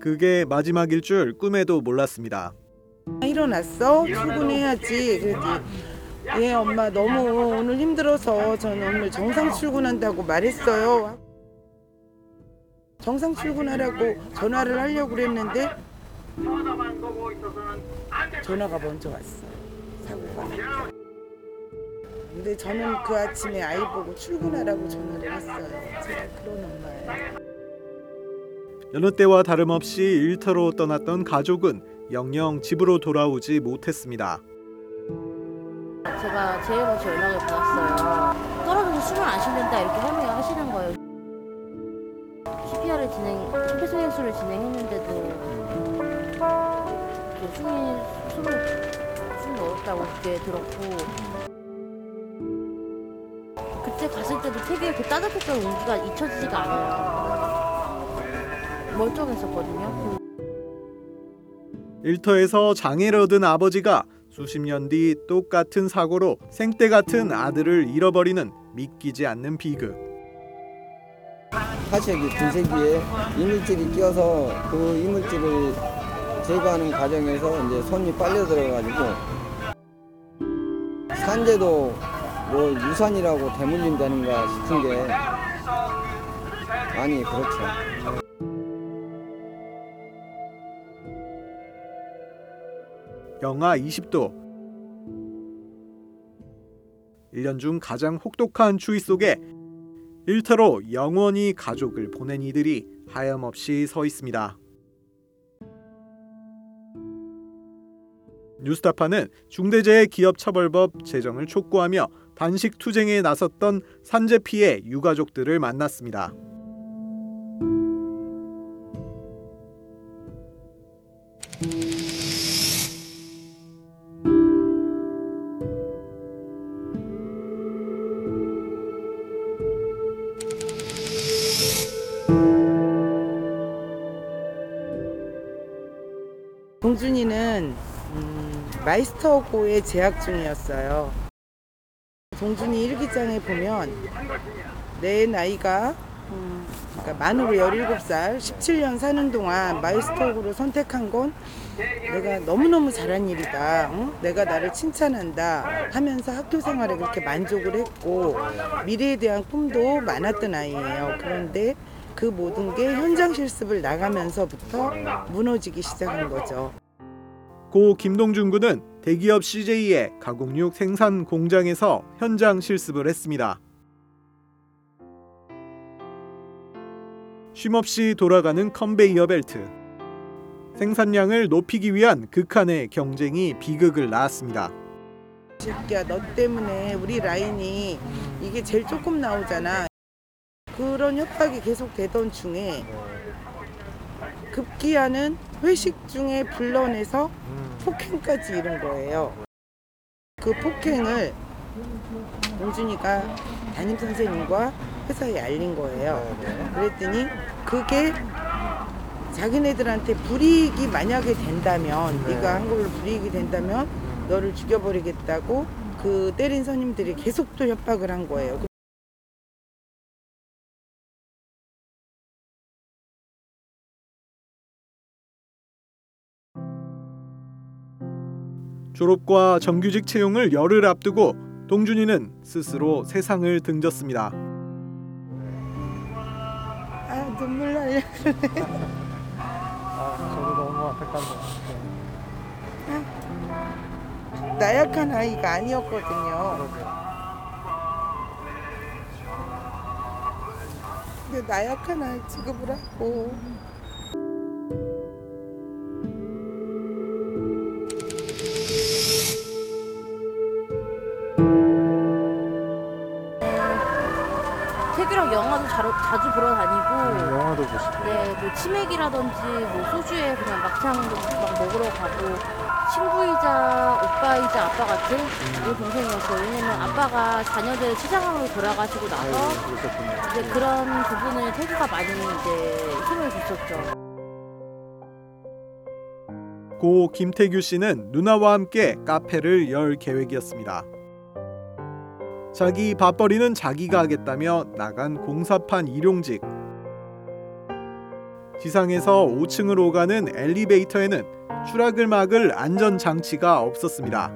그게 마지막일 줄 꿈에도 몰랐습니다. 일어났어? 출근해야지. 예 엄마 너무 오늘 힘들어서 저는 오늘 정상 출근한다고 말했어요. 정상 출근하라고 전화를 하려고 그랬는데 전화가 먼저 왔어요. 사고가. 근데 저는 그 아침에 아이 보고 출근하라고 전화를 했어요. 제가 그런 엄마예요. 여느 때와 다름없이 일터로 떠났던 가족은 영영 집으로 돌아오지 못했습니다. 제가 제일 먼저 연락을 받았어요. 떨어져서 숨을 안 쉰다 이렇게 설명을 하시는 거예요. CPR을 진행, 심폐소생술을 진행했는데도 숨이 숨을 숨이 어렵다고 그렇게 들었고 그때 갔을 때도 되게 그 따뜻했던 온기가 잊혀지지가 않아요. 멀쩡했었거든요. 일터에서 장애를 얻은 아버지가 수십 년 뒤 똑같은 사고로 생때 같은 아들을 잃어버리는 믿기지 않는 비극. 하체기 분쇄기에 이물질이 끼어서 그 이물질을 제거하는 과정에서 이제 손이 빨려 들어가지고 산재도 뭐 유산이라고 대물림되는가 싶은 게 많이 그렇죠. 영하 20도. 1년 중 가장 혹독한 추위 속에 일터로 영원히 가족을 보낸 이들이 하염없이 서 있습니다. 뉴스타파는 중대재해기업처벌법 제정을 촉구하며 단식 투쟁에 나섰던 산재 피해 유가족들을 만났습니다. 음, 마이스터고에 재학 중이었어요. 동준이 일기장에 보면 내 나이가 음, 그러니까 만으로 17살, 17년 사는 동안 마이스터고를 선택한 건 내가 너무너무 잘한 일이다. 응? 내가 나를 칭찬한다 하면서 학교 생활에 그렇게 만족을 했고 미래에 대한 꿈도 많았던 아이예요. 그런데 그 모든 게 현장 실습을 나가면서부터 무너지기 시작한 거죠. 고 김동준 군은 대기업 CJ의 가공육 생산 공장에서 현장 실습을 했습니다. 쉼없이 돌아가는 컨베이어 벨트. 생산량을 높이기 위한 극한의 경쟁이 비극을 낳았습니다. 새끼야 너 때문에 우리 라인이 이게 제일 조금 나오잖아. 그런 협박이 계속 되던 중에 급기야는 회식 중에 불러내서 폭행까지 이른 거예요. 그 폭행을 동준이가 담임 선생님과 회사에 알린 거예요. 그랬더니 그게 자기네들한테 불이익이 만약에 된다면 네가 한 걸로 불이익이 된다면 너를 죽여버리겠다고 그 때린 선임들이 계속 또 협박을 한 거예요. 졸업과 정규직 채용을 열흘 앞두고 동준이는 스스로 세상을 등졌습니다. 아 눈물 나려. 아, 저도 너무 안타깝네요. 나약한 아이가 아니었거든요. 근데 나약한 아이 취급을 하고 자, 자주 보러 다니고 영화도 보시고. 네, 뭐 치맥이라든지 뭐 소주에 그냥 막창 막 먹으러 가고 친구이자 오빠이자 아빠 같은 우리 동생이었어요. 왜냐면 아빠가 자녀들 치장으로 돌아가시고 나서 그러셨군요. 이제 그런 부분을 태구가 많이 이제 힘을 줬었죠. 고 김태규 씨는 누나와 함께 카페를 열 계획이었습니다. 자기 밥벌이는 자기가 하겠다며 나간 공사판 일용직. 지상에서 5층으로 가는 엘리베이터에는 추락을 막을 안전 장치가 없었습니다.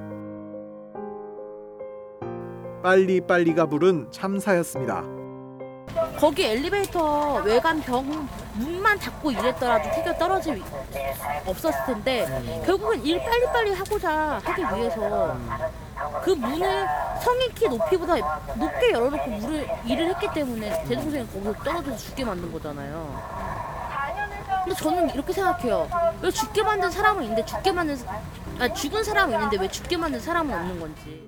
빨리빨리가 부른 참사였습니다. 거기 엘리베이터 외관 벽 문만 닫고 일했더라도 티가 떨어질 위- 없었을 텐데 결국은 일 빨리빨리 하고자 하기 위해서 그 문을 성인 키 높이보다 높게 열어놓고 물을 일을 했기 때문에 제 동생이 거기서 떨어져서 죽게 만든 거잖아요. 근데 저는 이렇게 생각해요. 왜 죽게 만든 사람은 있는데 죽게 만든 사- 아 죽은 사람은 있는데 왜 죽게 만든 사람은 없는 건지.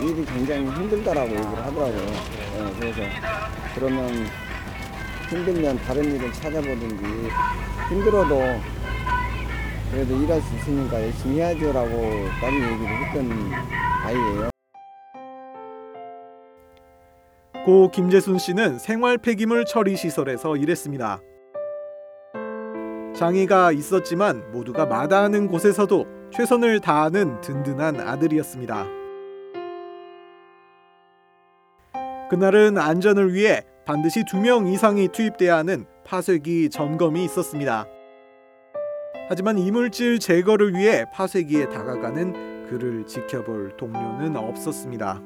일이 굉장히 힘들다라고 얘기를 하더라고요. 예, 그래서 그러면 힘들면 다른 일을 찾아보든지 힘들어도 그래도 일할 수 있으니까 열심히 해야죠 라고까지 얘기를 했던 아이예요. 고 김재순 씨는 생활 폐기물 처리 시설에서 일했습니다. 장애가 있었지만 모두가 마다하는 곳에서도 최선을 다하는 든든한 아들이었습니다. 그날은 안전을 위해 반드시 두명 이상이 투입돼야 하는 파쇄기 점검이 있었습니다. 하지만 이물질 제거를 위해 파쇄기에 다가가는 그를 지켜볼 동료는 없었습니다.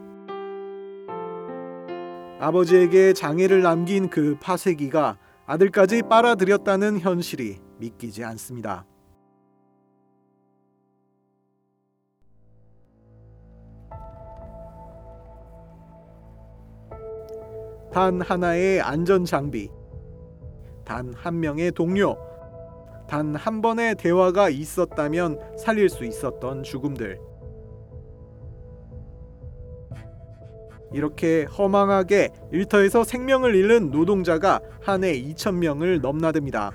아버지에게 장애를 남긴 그 파쇄기가 아들까지 빨아들였다는 현실이 믿기지 않습니다. 단 하나의 안전 장비, 단 한 명의 동료, 단 한 번의 대화가 있었다면 살릴 수 있었던 죽음들. 이렇게 허망하게 일터에서 생명을 잃는 노동자가 한 해 2천 명을 넘나듭니다.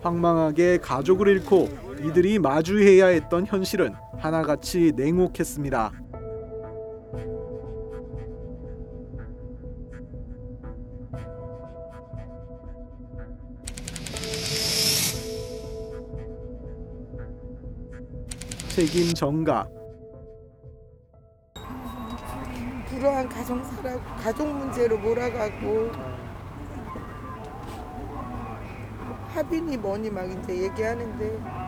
황망하게 가족을 잃고 이들이 마주해야 했던 현실은 하나같이 냉혹했습니다. 책임 전가 불우한 가정 살아 가족 문제로 몰아가고 합의니 뭐니 막 이제 얘기하는데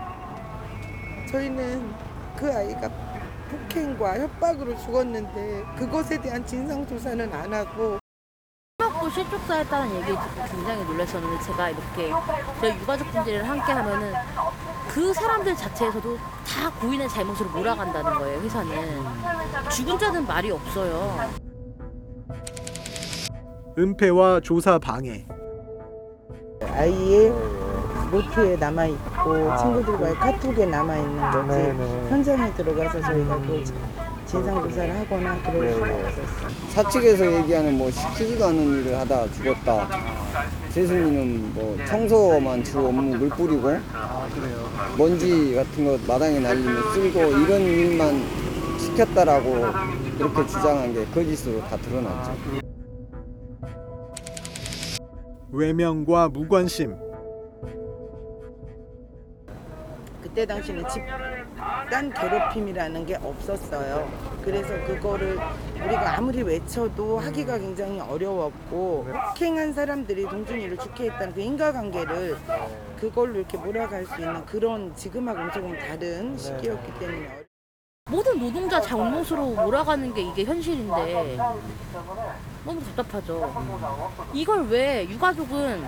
저희는 그 아이가 폭행과 협박으로 죽었는데 그것에 대한 진상 조사는 안 하고 먹고 실족사했다는 얘기 듣고 굉장히 놀랐었는데 제가 이렇게 저희 유가족 분들이랑 함께 하면은 그 사람들 자체에서도 다 고인의 잘못으로 몰아간다는 거예요 회사는. 죽은 자는 말이 없어요. 은폐와 조사 방해. 아이의 노트에 남아 있고 친구들과의 카톡에 남아 있는 거지 네네. 현장에 들어가서 저희가 그 진상 조사를 하거나 그럴 수가 없었어요. 사측에서 얘기하는 뭐 시키지도 않은 일을 하다 죽었다. 재순이는 뭐 청소만 주 업무 물 뿌리고 아 그래요. 먼지 같은 거 마당에 날리면 쓸고 이런 일만 시켰다라고 그렇게 주장한 게 거짓으로 다 드러났죠. 외면과 무관심 그때 당시는 집단 괴롭힘이라는 게 없었어요. 그래서 그거를 우리가 아무리 외쳐도 하기가 굉장히 어려웠고 폭행한 사람들이 동준이를 죽게 했다는 그 인과관계를 그걸로 이렇게 몰아갈 수 있는 그런 지금하고는 조금 다른 시기였기 때문에 모든 노동자 잘못으로 몰아가는 게 이게 현실인데 너무 답답하죠 이걸 왜 유가족은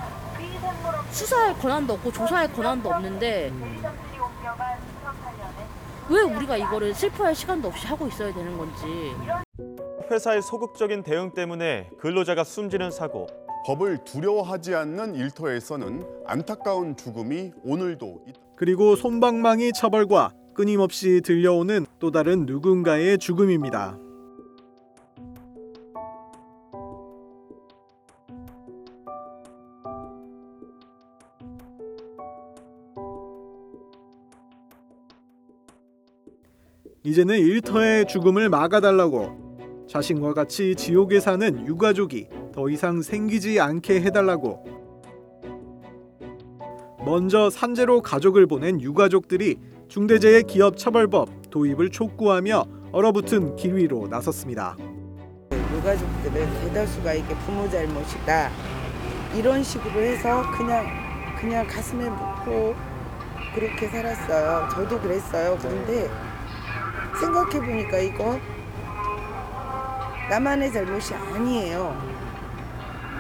수사할 권한도 없고 조사할 권한도 없는데 왜 우리가 이거를 슬퍼할 시간도 없이 하고 있어야 되는 건지 회사의 소극적인 대응 때문에 근로자가 숨지는 사고, 법을 두려워하지 않는 일터에서는 안타까운 죽음이 오늘도 있- 그리고 솜방망이 처벌과 끊임없이 들려오는 또 다른 누군가의 죽음입니다. 이제는 일터의 죽음을 막아달라고 자신과 같이 지옥에 사는 유가족이 더 이상 생기지 않게 해달라고 먼저 산재로 가족을 보낸 유가족들이 중대재해 기업 처벌법 도입을 촉구하며 얼어붙은 길 위로 나섰습니다. 유가족들은 대다수가 이게 부모 잘못이다 이런 식으로 해서 그냥 그냥 가슴에 묻고 그렇게 살았어요. 저도 그랬어요. 그런데 생각해 보니까 이거 나만의 잘못이 아니에요.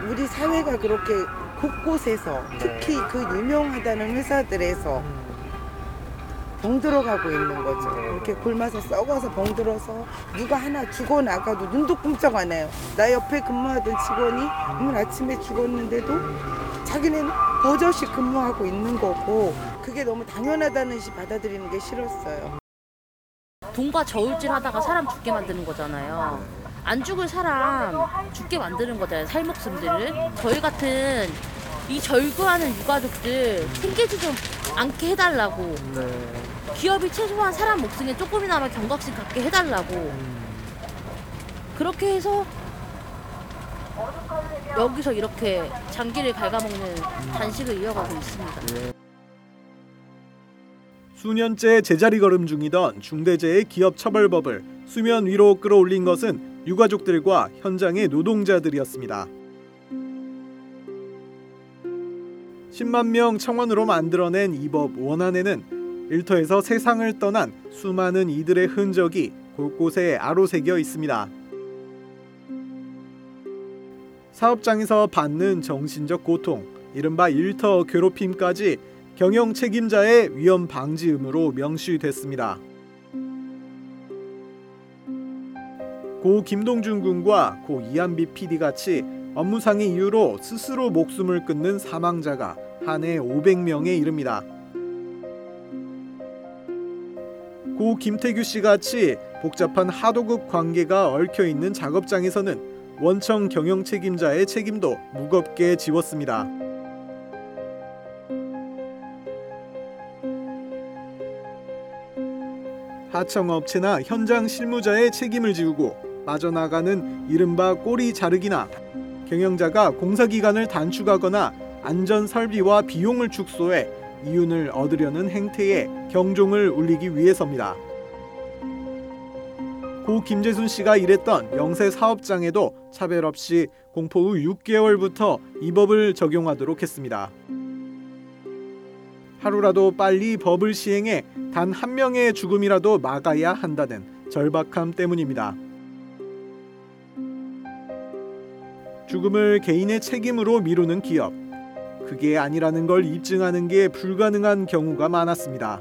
우리 사회가 그렇게 곳곳에서 특히 그 유명하다는 회사들에서 병들어가고 있는 거죠. 이렇게 굶어서 썩어서 병들어서 누가 하나 죽어 나가도 눈도 끔쩍 안 해요. 나 옆에 근무하던 직원이 오늘 아침에 죽었는데도 자기는 버젓이 근무하고 있는 거고 그게 너무 당연하다는 시 받아들이는 게 싫었어요. 돈과 저울질 하다가 사람 죽게 만드는 거잖아요. 안 죽을 사람 죽게 만드는 거잖아요. 살 목숨들을. 저희 같은 이 절규하는 유가족들 생계지 좀 않게 해달라고. 기업이 최소한 사람 목숨에 조금이나마 경각심 갖게 해달라고. 그렇게 해서 여기서 이렇게 장기를 갉아먹는 단식을 이어가고 있습니다. 수년째 제자리 걸음 중이던 중대재해 기업 처벌법을 수면 위로 끌어올린 것은 유가족들과 현장의 노동자들이었습니다. 10만 명 청원으로 만들어낸 이 법 원안에는 일터에서 세상을 떠난 수많은 이들의 흔적이 곳곳에 아로새겨 있습니다. 사업장에서 받는 정신적 고통, 이른바 일터 괴롭힘까지 경영 책임자의 위험 방지 의무로 명시됐습니다. 고 김동준 군과 고 이한비 PD 같이 업무상의 이유로 스스로 목숨을 끊는 사망자가 한 해 500명에 이릅니다. 고 김태규 씨 같이 복잡한 하도급 관계가 얽혀 있는 작업장에서는 원청 경영 책임자의 책임도 무겁게 지웠습니다. 하청업체나 현장 실무자의 책임을 지우고 빠져나가는 이른바 꼬리 자르기나 경영자가 공사 기간을 단축하거나 안전 설비와 비용을 축소해 이윤을 얻으려는 행태에 경종을 울리기 위해서입니다. 고 김재순 씨가 일했던 영세 사업장에도 차별 없이 공포 후 6개월부터 이 법을 적용하도록 했습니다. 하루라도 빨리 법을 시행해 단 한 명의 죽음이라도 막아야 한다는 절박함 때문입니다. 죽음을 개인의 책임으로 미루는 기업. 그게 아니라는 걸 입증하는 게 불가능한 경우가 많았습니다.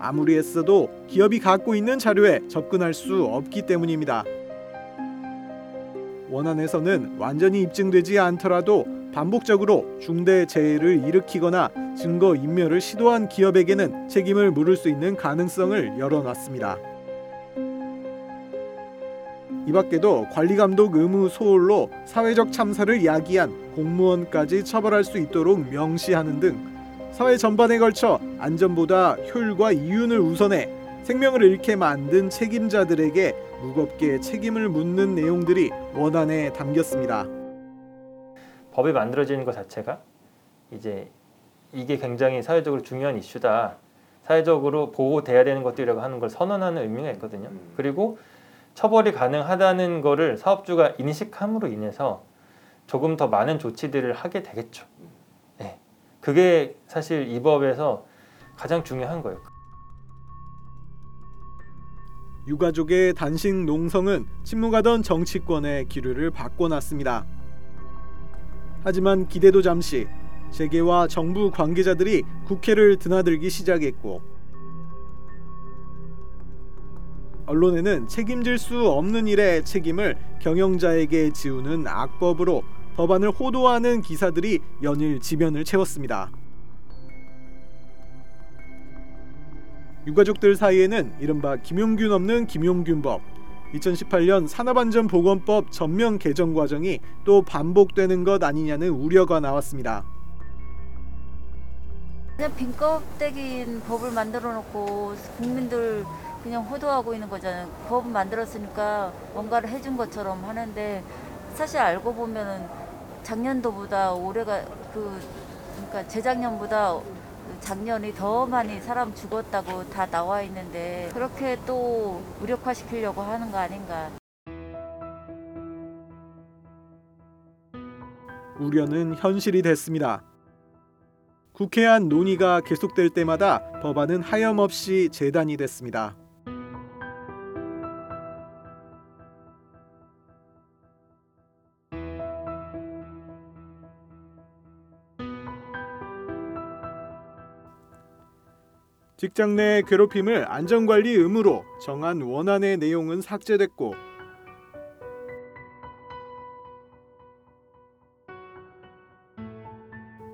아무리 애써도 기업이 갖고 있는 자료에 접근할 수 없기 때문입니다. 원안에서는 완전히 입증되지 않더라도 반복적으로 중대 재해를 일으키거나 증거 인멸을 시도한 기업에게는 책임을 물을 수 있는 가능성을 열어놨습니다. 이 밖에도 관리 감독 의무 소홀로 사회적 참사를 야기한 공무원까지 처벌할 수 있도록 명시하는 등 사회 전반에 걸쳐 안전보다 효율과 이윤을 우선해 생명을 잃게 만든 책임자들에게 무겁게 책임을 묻는 내용들이 원안에 담겼습니다. 법이 만들어지는 것 자체가 이제 이게 굉장히 사회적으로 중요한 이슈다. 사회적으로 보호돼야 되는 것들이라고 하는 걸 선언하는 의미가 있거든요. 그리고 처벌이 가능하다는 거를 사업주가 인식함으로 인해서 조금 더 많은 조치들을 하게 되겠죠. 네. 그게 사실 이 법에서 가장 중요한 거예요. 유가족의 단식 농성은 침묵하던 정치권의 기류를 바꿔놨습니다. 하지만 기대도 잠시 재계와 정부 관계자들이 국회를 드나들기 시작했고 언론에는 책임질 수 없는 일의 책임을 경영자에게 지우는 악법으로 법안을 호도하는 기사들이 연일 지면을 채웠습니다. 유가족들 사이에는 이른바 김용균 없는 김용균법, 2018년 산업안전보건법 전면 개정 과정이 또 반복되는 것 아니냐는 우려가 나왔습니다. 그냥 빈 껍데기인 법을 만들어 놓고 국민들 그냥 호도하고 있는 거잖아요. 법 만들었으니까 뭔가를 해준 것처럼 하는데 사실 알고 보면은 작년도보다 올해가 그 그러니까 재작년보다 작년이 더 많이 사람 죽었다고 다 나와 있는데 그렇게 또 무력화시키려고 하는 거 아닌가. 우려는 현실이 됐습니다. 국회 안 논의가 계속될 때마다 법안은 하염없이 재단이 됐습니다. 직장 내 괴롭힘을 안전관리 의무로 정한 원안의 내용은 삭제됐고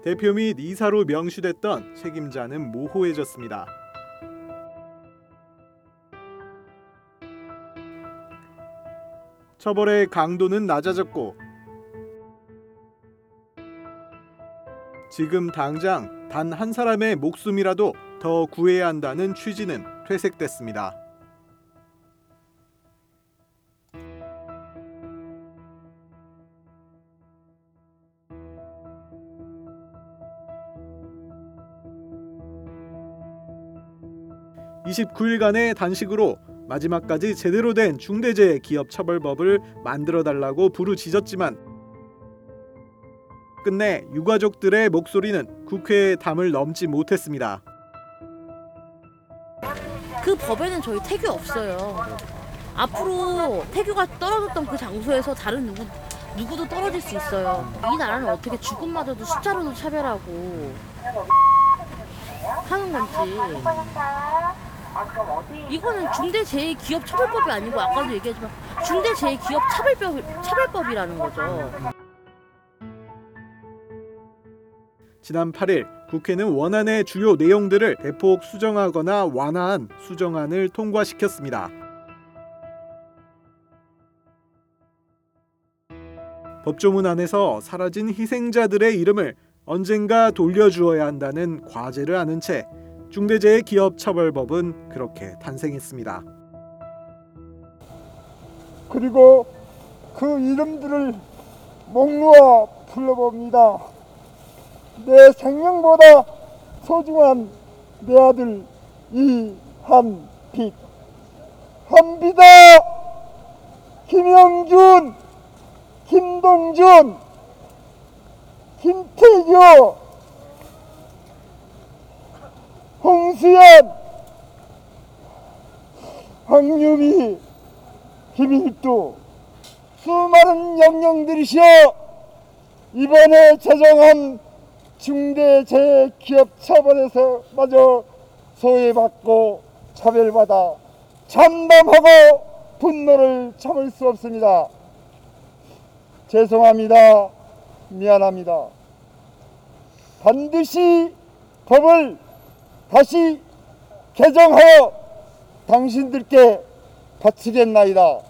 대표 및 이사로 명시됐던 책임자는 모호해졌습니다. 처벌의 강도는 낮아졌고 지금 당장 단 한 사람의 목숨이라도 더 구해야 한다는 취지는 퇴색됐습니다. (29일간의) 단식으로 마지막까지 제대로 된 중대재해 기업 처벌법을 만들어 달라고 부르짖었지만 끝내 유가족들의 목소리는 국회의 담을 넘지 못했습니다. 그 법에는 저희 태교 없어요. 앞으로 태교가 떨어졌던 그 장소에서 다른 누구 누구도 떨어질 수 있어요. 이 나라는 어떻게 죽음마저도 숫자로도 차별하고 하는 건지. 이거는 중대재해기업처벌법이 아니고 아까도 얘기했지만 중대재해기업차별법 차별법이라는 거죠. 지난 8일 국회는 원안의 주요 내용들을 대폭 수정하거나 완화한 수정안을 통과시켰습니다. 법조문 안에서 사라진 희생자들의 이름을 언젠가 돌려주어야 한다는 과제를 아는 채 중대재해기업처벌법은 그렇게 탄생했습니다. 그리고 그 이름들을 목놓아 불러봅니다. 내 생명보다 소중한 내 아들 이한빛 한비다! 김영준! 김동준! 김태규 홍수연! 황유미! 김일두! 수많은 영령들이시여 이번에 제정한 중대재해기업처벌에서 마저 소외받고 차별받아 참담하고 분노를 참을 수 없습니다. 죄송합니다. 미안합니다. 반드시 법을 다시 개정하여 당신들께 바치겠나이다.